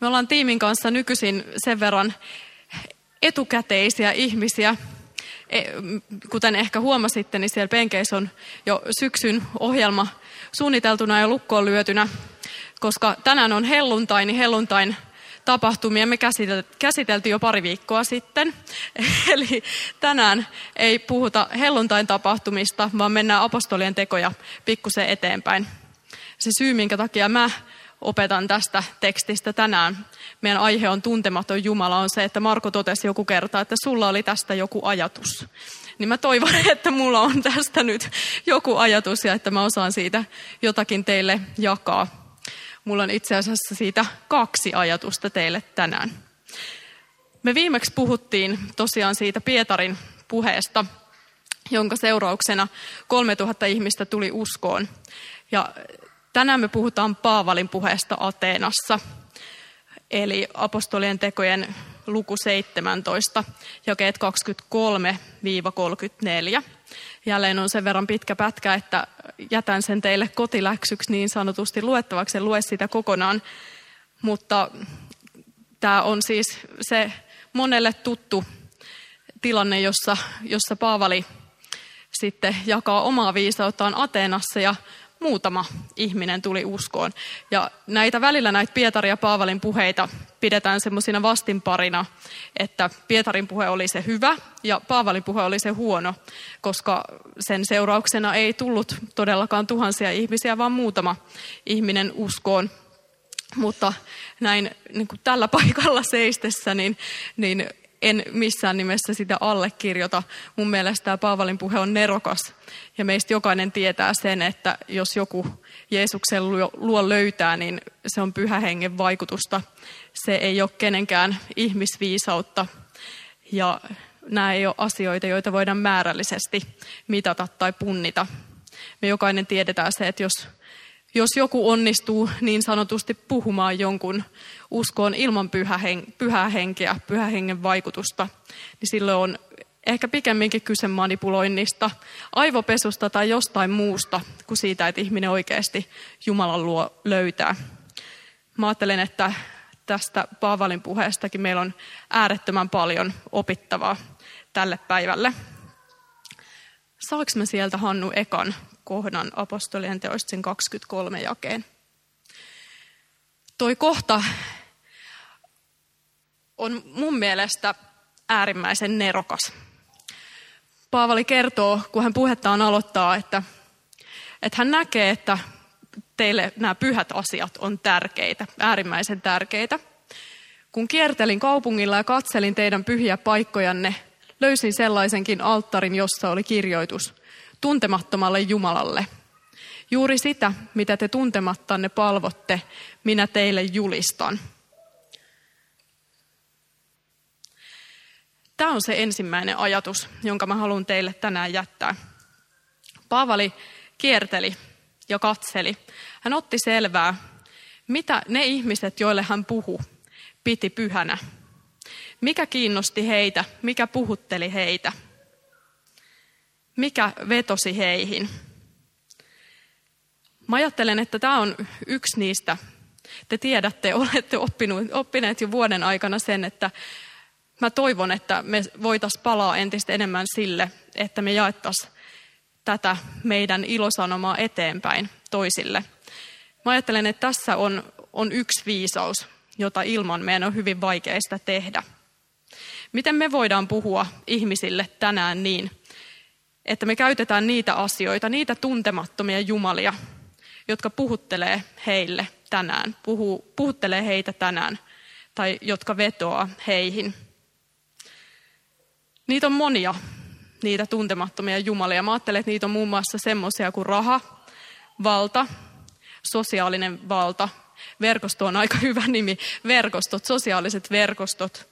Me ollaan tiimin kanssa nykyisin sen verran etukäteisiä ihmisiä, e, kuten ehkä huomasitte, niin siellä penkeissä on jo syksyn ohjelma suunniteltuna ja lukkoon lyötynä, koska tänään on helluntai, niin helluntain tapahtumia me käsiteltiin jo pari viikkoa sitten. Eli tänään ei puhuta helluntain tapahtumista, vaan mennään apostolien tekoja pikkusen eteenpäin. Se syy, minkä takia mä opetan tästä tekstistä tänään, meidän aihe on tuntematon Jumala, on se, että Marko totesi joku kerta, että sulla oli tästä joku ajatus. Niin mä toivon, että mulla on tästä nyt joku ajatus ja että mä osaan siitä jotakin teille jakaa. Mulla on itse asiassa siitä kaksi ajatusta teille tänään. Me viimeksi puhuttiin tosiaan siitä Pietarin puheesta, jonka seurauksena 3000 ihmistä tuli uskoon. Ja tänään me puhutaan Paavalin puheesta Ateenassa, eli apostolien tekojen luku 17, jakeet 23-34. Jälleen on sen verran pitkä pätkä, että jätän sen teille kotiläksyksi niin sanotusti luettavaksi, en lue sitä kokonaan. Mutta tämä on siis se monelle tuttu tilanne, jossa, jossa Paavali sitten jakaa omaa viisauttaan Ateenassa ja muutama ihminen tuli uskoon. Ja näitä välillä näitä Pietarin ja Paavalin puheita pidetään semmoisina vastinparina, että Pietarin puhe oli se hyvä ja Paavalin puhe oli se huono, koska sen seurauksena ei tullut todellakaan tuhansia ihmisiä, vaan muutama ihminen uskoon. Mutta näin niin kuin tällä paikalla seistessä, niin, niin en missään nimessä sitä allekirjoita. Mun mielestä tämä Paavalin puhe on nerokas. Ja meistä jokainen tietää sen, että jos joku Jeesuksen luo löytää, niin se on pyhä hengen vaikutusta. Se ei ole kenenkään ihmisviisautta. Ja nämä ei ole asioita, joita voidaan määrällisesti mitata tai punnita. Me jokainen tiedetään se, että jos, jos joku onnistuu niin sanotusti puhumaan jonkun uskoon ilman pyhä hen, pyhää henkeä, pyhä hengen vaikutusta, niin silloin on ehkä pikemminkin kyse manipuloinnista, aivopesusta tai jostain muusta kuin siitä, että ihminen oikeasti Jumalan luo löytää. Mä ajattelen, että tästä Paavalin puheestakin meillä on äärettömän paljon opittavaa tälle päivälle. Saanko mä sieltä Hannu ekan kohdan apostolien teoista sen 23 jakeen? Toi kohta on mun mielestä äärimmäisen nerokas. Paavali kertoo, kun hän puhettaan aloittaa, että, että hän näkee, että teille nämä pyhät asiat on tärkeitä, äärimmäisen tärkeitä. Kun kiertelin kaupungilla ja katselin teidän pyhiä paikkojanne, löysin sellaisenkin alttarin, jossa oli kirjoitus tuntemattomalle Jumalalle. Juuri sitä, mitä te tuntemattanne palvotte, minä teille julistan. Tämä on se ensimmäinen ajatus, jonka mä haluan teille tänään jättää. Paavali kierteli ja katseli. Hän otti selvää, mitä ne ihmiset, joille hän puhu, piti pyhänä. Mikä kiinnosti heitä, mikä puhutteli heitä, mikä vetosi heihin. Mä ajattelen, että tämä on yksi niistä. Te tiedätte, olette oppineet jo vuoden aikana sen, että mä toivon, että me voitaisiin palaa entistä enemmän sille, että me jaettaisiin tätä meidän ilosanomaa eteenpäin toisille. Mä ajattelen, että tässä on, on yksi viisaus, jota ilman meidän on hyvin vaikeista tehdä. Miten me voidaan puhua ihmisille tänään niin, että me käytetään niitä asioita, niitä tuntemattomia jumalia, jotka puhuttelee heille tänään, puhuu, puhuttelee heitä tänään, tai jotka vetoaa heihin – Niitä on monia, niitä tuntemattomia jumalia. Mä ajattelen, että niitä on muun muassa semmoisia kuin raha, valta, sosiaalinen valta. Verkosto on aika hyvä nimi. Verkostot, sosiaaliset verkostot,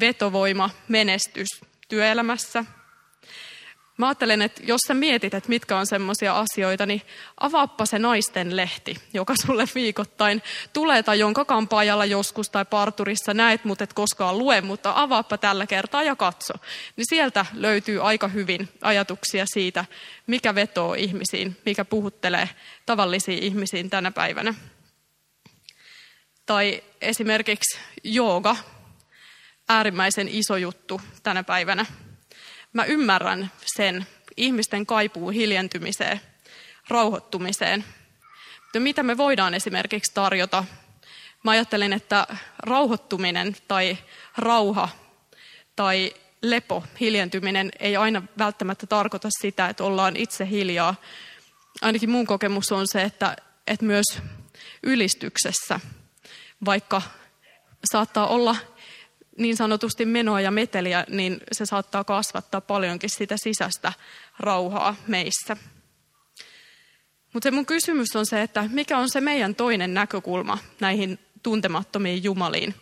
vetovoima, menestys työelämässä – Mä ajattelen, että jos sä mietit, että mitkä on semmoisia asioita, niin avaappa se naisten lehti, joka sulle viikoittain tulee tai jonka kampaajalla joskus tai parturissa näet, mutta et koskaan lue, mutta avaappa tällä kertaa ja katso. Niin sieltä löytyy aika hyvin ajatuksia siitä, mikä vetoo ihmisiin, mikä puhuttelee tavallisiin ihmisiin tänä päivänä. Tai esimerkiksi jooga, äärimmäisen iso juttu tänä päivänä. Mä ymmärrän sen ihmisten kaipuun hiljentymiseen, rauhoittumiseen. Mutta mitä me voidaan esimerkiksi tarjota? Mä ajattelen, että rauhoittuminen tai rauha tai lepo, hiljentyminen ei aina välttämättä tarkoita sitä, että ollaan itse hiljaa. Ainakin mun kokemus on se, että, että myös ylistyksessä, vaikka saattaa olla niin sanotusti menoa ja meteliä, niin se saattaa kasvattaa paljonkin sitä sisäistä rauhaa meissä. Mutta se mun kysymys on se, että mikä on se meidän toinen näkökulma näihin tuntemattomiin jumaliin,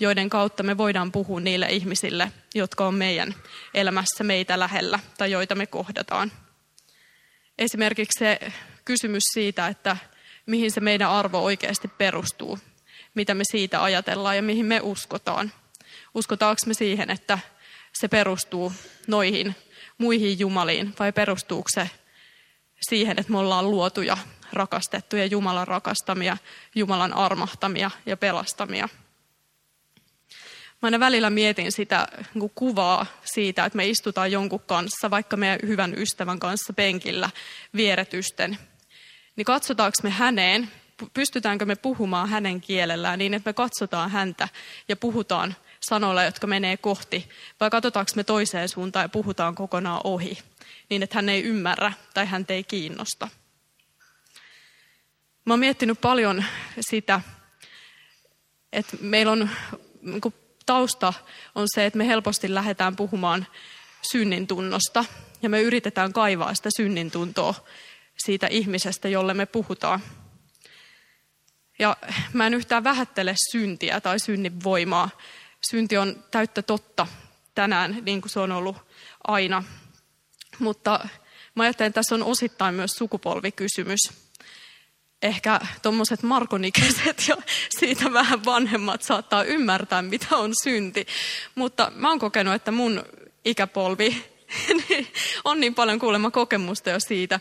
joiden kautta me voidaan puhua niille ihmisille, jotka on meidän elämässä meitä lähellä tai joita me kohdataan. Esimerkiksi se kysymys siitä, että mihin se meidän arvo oikeasti perustuu, mitä me siitä ajatellaan ja mihin me uskotaan. Uskotaanko me siihen, että se perustuu noihin muihin jumaliin vai perustuuko se siihen, että me ollaan luotuja, rakastettuja, Jumalan rakastamia, Jumalan armahtamia ja pelastamia. Mä aina välillä mietin sitä niin kuvaa siitä, että me istutaan jonkun kanssa, vaikka meidän hyvän ystävän kanssa penkillä vieretysten. Niin katsotaanko me häneen, pystytäänkö me puhumaan hänen kielellään niin, että me katsotaan häntä ja puhutaan sanoilla, jotka menee kohti, vai katsotaanko me toiseen suuntaan ja puhutaan kokonaan ohi, niin että hän ei ymmärrä tai hän ei kiinnosta. Mä oon miettinyt paljon sitä, että meillä on niin tausta on se, että me helposti lähdetään puhumaan synnin tunnosta ja me yritetään kaivaa sitä synnin tuntoa siitä ihmisestä, jolle me puhutaan. Ja mä en yhtään vähättele syntiä tai synnin voimaa. Synti on täyttä totta tänään, niin kuin se on ollut aina. Mutta mä ajattelen, että tässä on osittain myös sukupolvikysymys ehkä tuommoiset markonikäiset ja siitä vähän vanhemmat saattaa ymmärtää, mitä on synti. Mutta mä oon kokenut, että mun ikäpolvi on niin paljon kuulemma kokemusta jo siitä.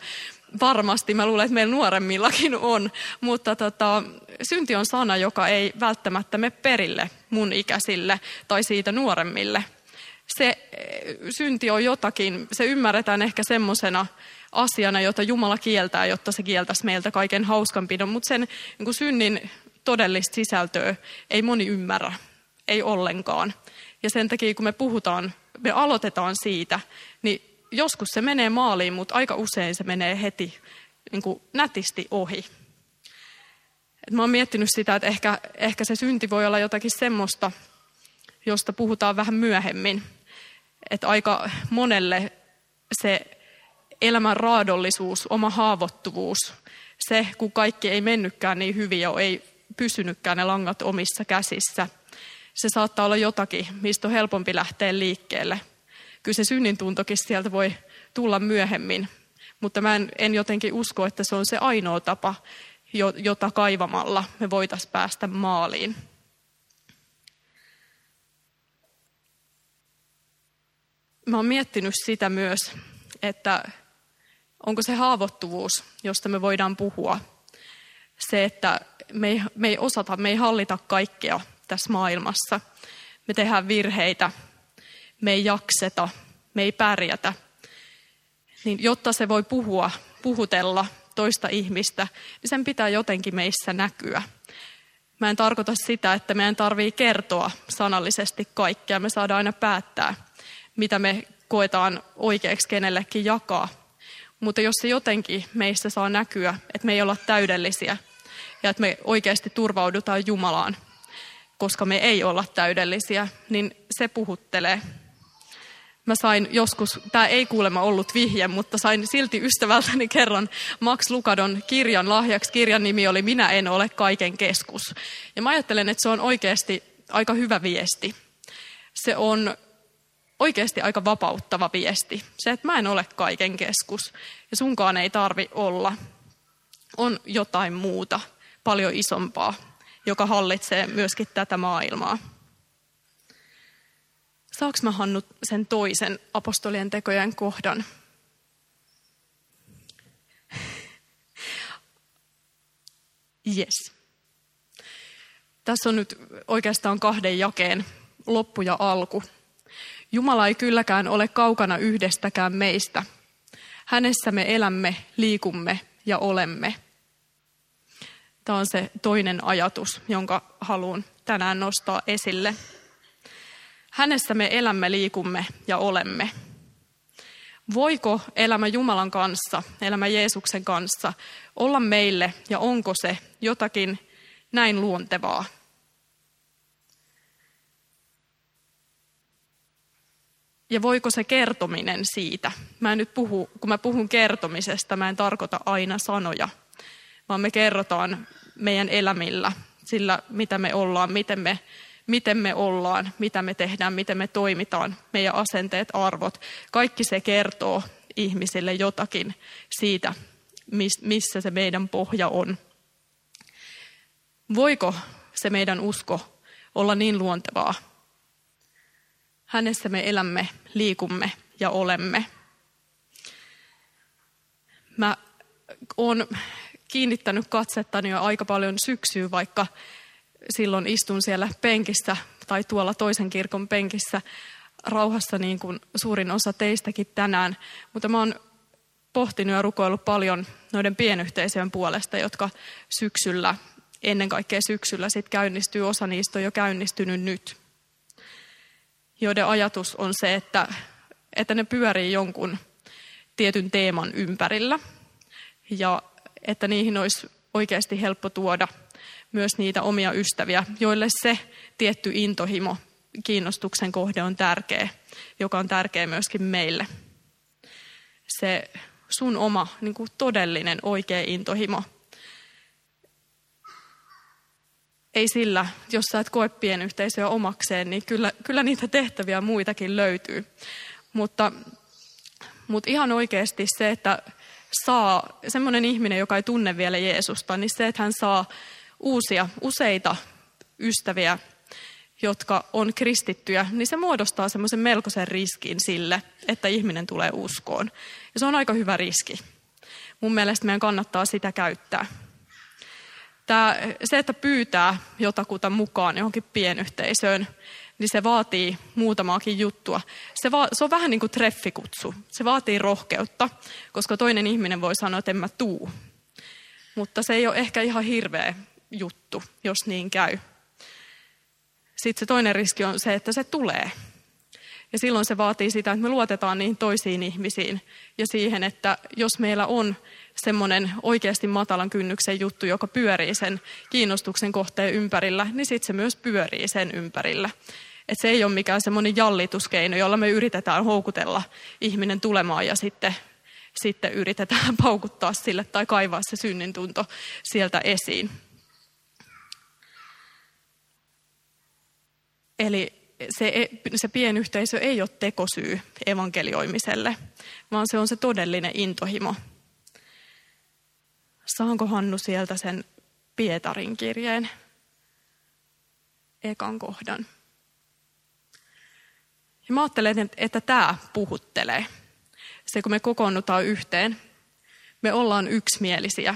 Varmasti, mä luulen, että meillä nuoremmillakin on, mutta tota, synti on sana, joka ei välttämättä me perille mun ikäisille tai siitä nuoremmille. Se synti on jotakin, se ymmärretään ehkä semmoisena asiana, jota Jumala kieltää, jotta se kieltäisi meiltä kaiken hauskanpidon. Mutta sen niin synnin todellista sisältöä ei moni ymmärrä, ei ollenkaan. Ja sen takia, kun me puhutaan, me aloitetaan siitä, niin joskus se menee maaliin, mutta aika usein se menee heti niin kuin nätisti ohi. Et mä oon miettinyt sitä, että ehkä, ehkä se synti voi olla jotakin semmoista, josta puhutaan vähän myöhemmin. Että aika monelle se elämän raadollisuus, oma haavoittuvuus, se kun kaikki ei mennytkään niin hyvin ja ei pysynytkään ne langat omissa käsissä, se saattaa olla jotakin, mistä on helpompi lähteä liikkeelle. Kyllä se synnin tuntokin sieltä voi tulla myöhemmin, mutta mä en, en jotenkin usko, että se on se ainoa tapa, jota kaivamalla me voitaisiin päästä maaliin. Mä oon miettinyt sitä myös, että onko se haavoittuvuus, josta me voidaan puhua. Se, että me ei, me ei osata, me ei hallita kaikkea tässä maailmassa. Me tehdään virheitä, me ei jakseta, me ei pärjätä. Niin jotta se voi puhua, puhutella toista ihmistä, niin sen pitää jotenkin meissä näkyä. Mä en tarkoita sitä, että meidän tarvii kertoa sanallisesti kaikkea. Me saadaan aina päättää, mitä me koetaan oikeaksi kenellekin jakaa. Mutta jos se jotenkin meistä saa näkyä, että me ei olla täydellisiä ja että me oikeasti turvaudutaan Jumalaan, koska me ei olla täydellisiä, niin se puhuttelee. Mä sain joskus, tämä ei kuulemma ollut vihje, mutta sain silti ystävältäni kerran Max Lukadon kirjan lahjaksi. Kirjan nimi oli Minä en ole kaiken keskus. Ja mä ajattelen, että se on oikeasti aika hyvä viesti. Se on oikeasti aika vapauttava viesti. Se, että mä en ole kaiken keskus ja sunkaan ei tarvi olla. On jotain muuta, paljon isompaa, joka hallitsee myöskin tätä maailmaa. Saanko mä Hannu sen toisen apostolien tekojen kohdan? Yes. Tässä on nyt oikeastaan kahden jakeen loppu ja alku. Jumala ei kylläkään ole kaukana yhdestäkään meistä. Hänessä me elämme, liikumme ja olemme. Tämä on se toinen ajatus, jonka haluan tänään nostaa esille. Hänessä me elämme, liikumme ja olemme. Voiko elämä Jumalan kanssa, elämä Jeesuksen kanssa, olla meille ja onko se jotakin näin luontevaa? Ja voiko se kertominen siitä, mä en nyt puhu, kun mä puhun kertomisesta, mä en tarkoita aina sanoja, vaan me kerrotaan meidän elämillä, sillä mitä me ollaan, miten me, miten me ollaan, mitä me tehdään, miten me toimitaan, meidän asenteet, arvot. Kaikki se kertoo ihmisille jotakin siitä, missä se meidän pohja on. Voiko se meidän usko olla niin luontevaa? Hänessä me elämme, liikumme ja olemme. Mä oon kiinnittänyt katsettani jo aika paljon syksyyn, vaikka silloin istun siellä penkissä tai tuolla toisen kirkon penkissä rauhassa niin kuin suurin osa teistäkin tänään. Mutta mä oon pohtinut ja rukoillut paljon noiden pienyhteisöjen puolesta, jotka syksyllä, ennen kaikkea syksyllä sit käynnistyy, osa niistä on jo käynnistynyt nyt. Joiden ajatus on se, että, että ne pyörii jonkun tietyn teeman ympärillä. Ja että niihin olisi oikeasti helppo tuoda myös niitä omia ystäviä, joille se tietty intohimo, kiinnostuksen kohde on tärkeä, joka on tärkeä myöskin meille. Se sun oma niin kuin todellinen oikea intohimo. Ei sillä, jos sä et koe pienyhteisöä omakseen, niin kyllä, kyllä niitä tehtäviä muitakin löytyy. Mutta, mutta ihan oikeasti se, että saa, semmoinen ihminen, joka ei tunne vielä Jeesusta, niin se, että hän saa uusia, useita ystäviä, jotka on kristittyjä, niin se muodostaa semmoisen melkoisen riskin sille, että ihminen tulee uskoon. Ja se on aika hyvä riski. Mun mielestä meidän kannattaa sitä käyttää. Tämä, se, että pyytää jotakuta mukaan johonkin pienyhteisöön, niin se vaatii muutamaakin juttua. Se, va, se on vähän niin kuin treffikutsu. Se vaatii rohkeutta, koska toinen ihminen voi sanoa, että en mä tuu. Mutta se ei ole ehkä ihan hirveä juttu, jos niin käy. Sitten se toinen riski on se, että se tulee. Ja silloin se vaatii sitä, että me luotetaan niihin toisiin ihmisiin ja siihen, että jos meillä on semmoinen oikeasti matalan kynnyksen juttu, joka pyörii sen kiinnostuksen kohteen ympärillä, niin sitten se myös pyörii sen ympärillä. Että se ei ole mikään semmoinen jallituskeino, jolla me yritetään houkutella ihminen tulemaan ja sitten, sitten yritetään paukuttaa sille tai kaivaa se synnintunto sieltä esiin. Eli se, se pienyhteisö ei ole tekosyy evankelioimiselle, vaan se on se todellinen intohimo. Saanko Hannu sieltä sen Pietarin kirjeen ekan kohdan? Ja mä ajattelen, että tämä puhuttelee. Se, kun me kokoonnutaan yhteen, me ollaan yksimielisiä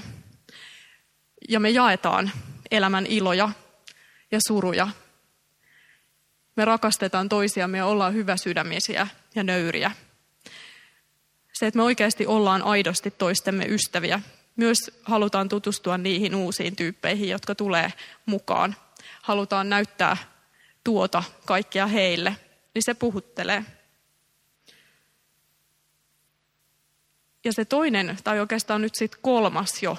ja me jaetaan elämän iloja ja suruja. Me rakastetaan toisiamme ja ollaan hyväsydämisiä ja nöyriä. Se, että me oikeasti ollaan aidosti toistemme ystäviä. Myös halutaan tutustua niihin uusiin tyyppeihin, jotka tulee mukaan. Halutaan näyttää tuota kaikkia heille niin se puhuttelee. Ja se toinen, tai oikeastaan nyt sitten kolmas jo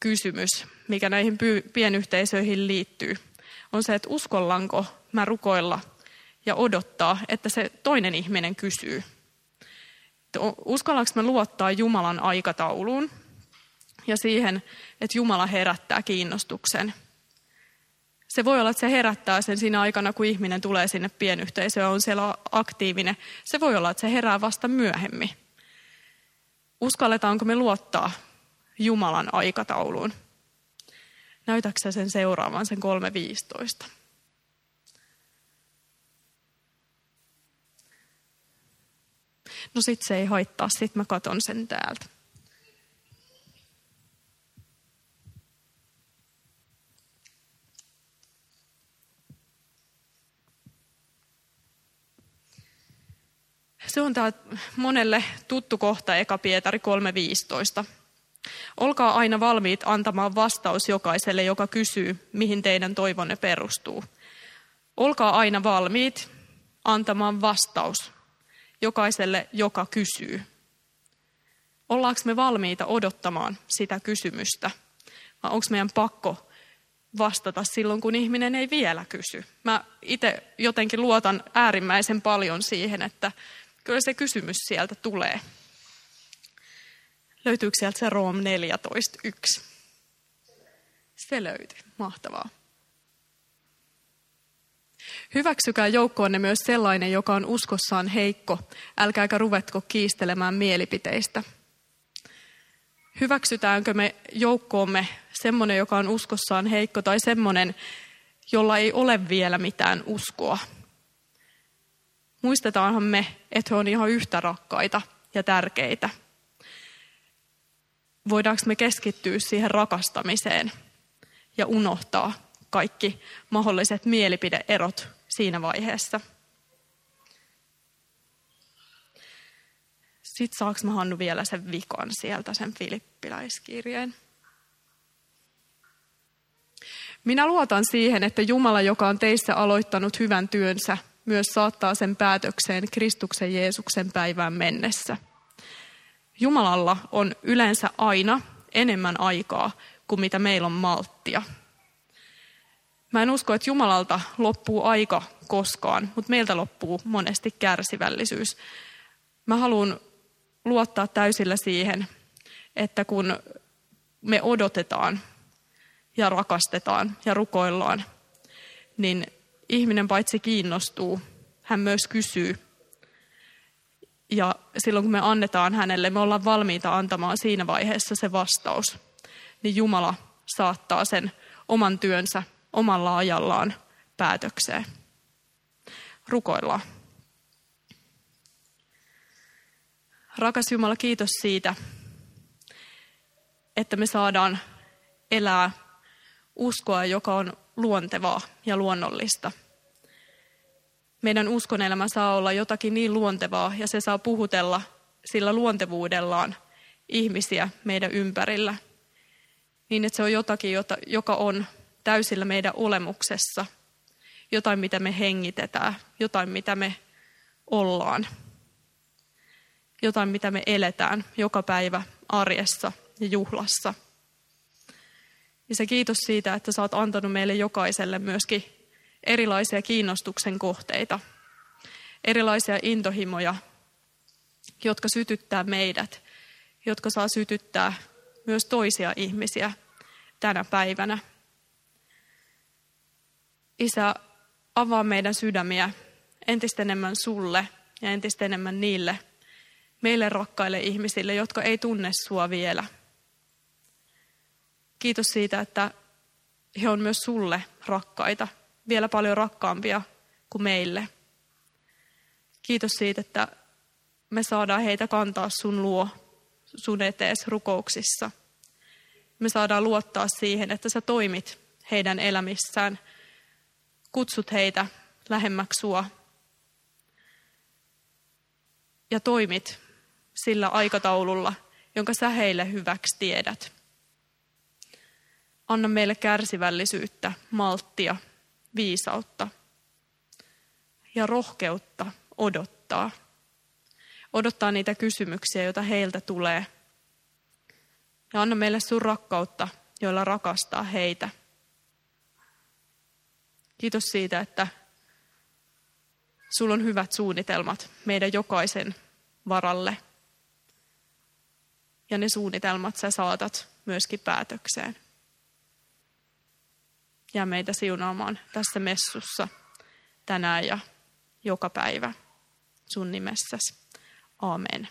kysymys, mikä näihin pienyhteisöihin liittyy, on se, että uskollanko mä rukoilla ja odottaa, että se toinen ihminen kysyy. Uskallanko mä luottaa Jumalan aikatauluun ja siihen, että Jumala herättää kiinnostuksen se voi olla, että se herättää sen siinä aikana, kun ihminen tulee sinne pienyhteisöön on siellä aktiivinen. Se voi olla, että se herää vasta myöhemmin. Uskalletaanko me luottaa Jumalan aikatauluun? Näytäksä sen seuraavan, sen 3.15? No sit se ei haittaa, sit mä katon sen täältä. Se on tämä monelle tuttu kohta Eka Pietari 3.15. Olkaa aina valmiit antamaan vastaus jokaiselle, joka kysyy, mihin teidän toivonne perustuu. Olkaa aina valmiit antamaan vastaus jokaiselle, joka kysyy. Ollaanko me valmiita odottamaan sitä kysymystä? Vai onko meidän pakko vastata silloin, kun ihminen ei vielä kysy? Mä itse jotenkin luotan äärimmäisen paljon siihen, että kyllä se kysymys sieltä tulee. Löytyykö sieltä se Room 14.1? Se löytyi. Mahtavaa. Hyväksykää joukkoonne myös sellainen, joka on uskossaan heikko. Älkääkä ruvetko kiistelemään mielipiteistä. Hyväksytäänkö me joukkoomme semmoinen, joka on uskossaan heikko, tai semmoinen, jolla ei ole vielä mitään uskoa? Muistetaanhan me, että he on ihan yhtä rakkaita ja tärkeitä. Voidaanko me keskittyä siihen rakastamiseen ja unohtaa kaikki mahdolliset mielipideerot siinä vaiheessa? Sitten saaks mä Hannu vielä sen vikon sieltä, sen filippiläiskirjeen. Minä luotan siihen, että Jumala, joka on teissä aloittanut hyvän työnsä, myös saattaa sen päätökseen Kristuksen Jeesuksen päivään mennessä. Jumalalla on yleensä aina enemmän aikaa kuin mitä meillä on malttia. Mä en usko, että Jumalalta loppuu aika koskaan, mutta meiltä loppuu monesti kärsivällisyys. Mä haluan luottaa täysillä siihen, että kun me odotetaan ja rakastetaan ja rukoillaan, niin ihminen paitsi kiinnostuu, hän myös kysyy. Ja silloin kun me annetaan hänelle, me ollaan valmiita antamaan siinä vaiheessa se vastaus, niin Jumala saattaa sen oman työnsä omalla ajallaan päätökseen. Rukoillaan. Rakas Jumala, kiitos siitä, että me saadaan elää uskoa, joka on luontevaa ja luonnollista. Meidän uskonelämä saa olla jotakin niin luontevaa ja se saa puhutella sillä luontevuudellaan ihmisiä meidän ympärillä. Niin, että se on jotakin, joka on täysillä meidän olemuksessa. Jotain, mitä me hengitetään, jotain, mitä me ollaan jotain, mitä me eletään joka päivä arjessa ja juhlassa. Ja se kiitos siitä, että sä oot antanut meille jokaiselle myöskin erilaisia kiinnostuksen kohteita, erilaisia intohimoja, jotka sytyttää meidät, jotka saa sytyttää myös toisia ihmisiä tänä päivänä. Isä, avaa meidän sydämiä entistä enemmän sulle ja entistä enemmän niille, meille rakkaille ihmisille, jotka ei tunne sua vielä. Kiitos siitä, että he on myös sulle rakkaita, vielä paljon rakkaampia kuin meille. Kiitos siitä, että me saadaan heitä kantaa sun luo, sun etees rukouksissa. Me saadaan luottaa siihen, että sä toimit heidän elämissään, kutsut heitä lähemmäksi sua ja toimit sillä aikataululla, jonka sä heille hyväksi tiedät. Anna meille kärsivällisyyttä, malttia, viisautta ja rohkeutta odottaa. Odottaa niitä kysymyksiä, joita heiltä tulee. Ja anna meille sun rakkautta, joilla rakastaa heitä. Kiitos siitä, että sulla on hyvät suunnitelmat meidän jokaisen varalle – ja ne suunnitelmat sä saatat myöskin päätökseen. Ja meitä siunaamaan tässä messussa tänään ja joka päivä sun nimessäsi. Amen.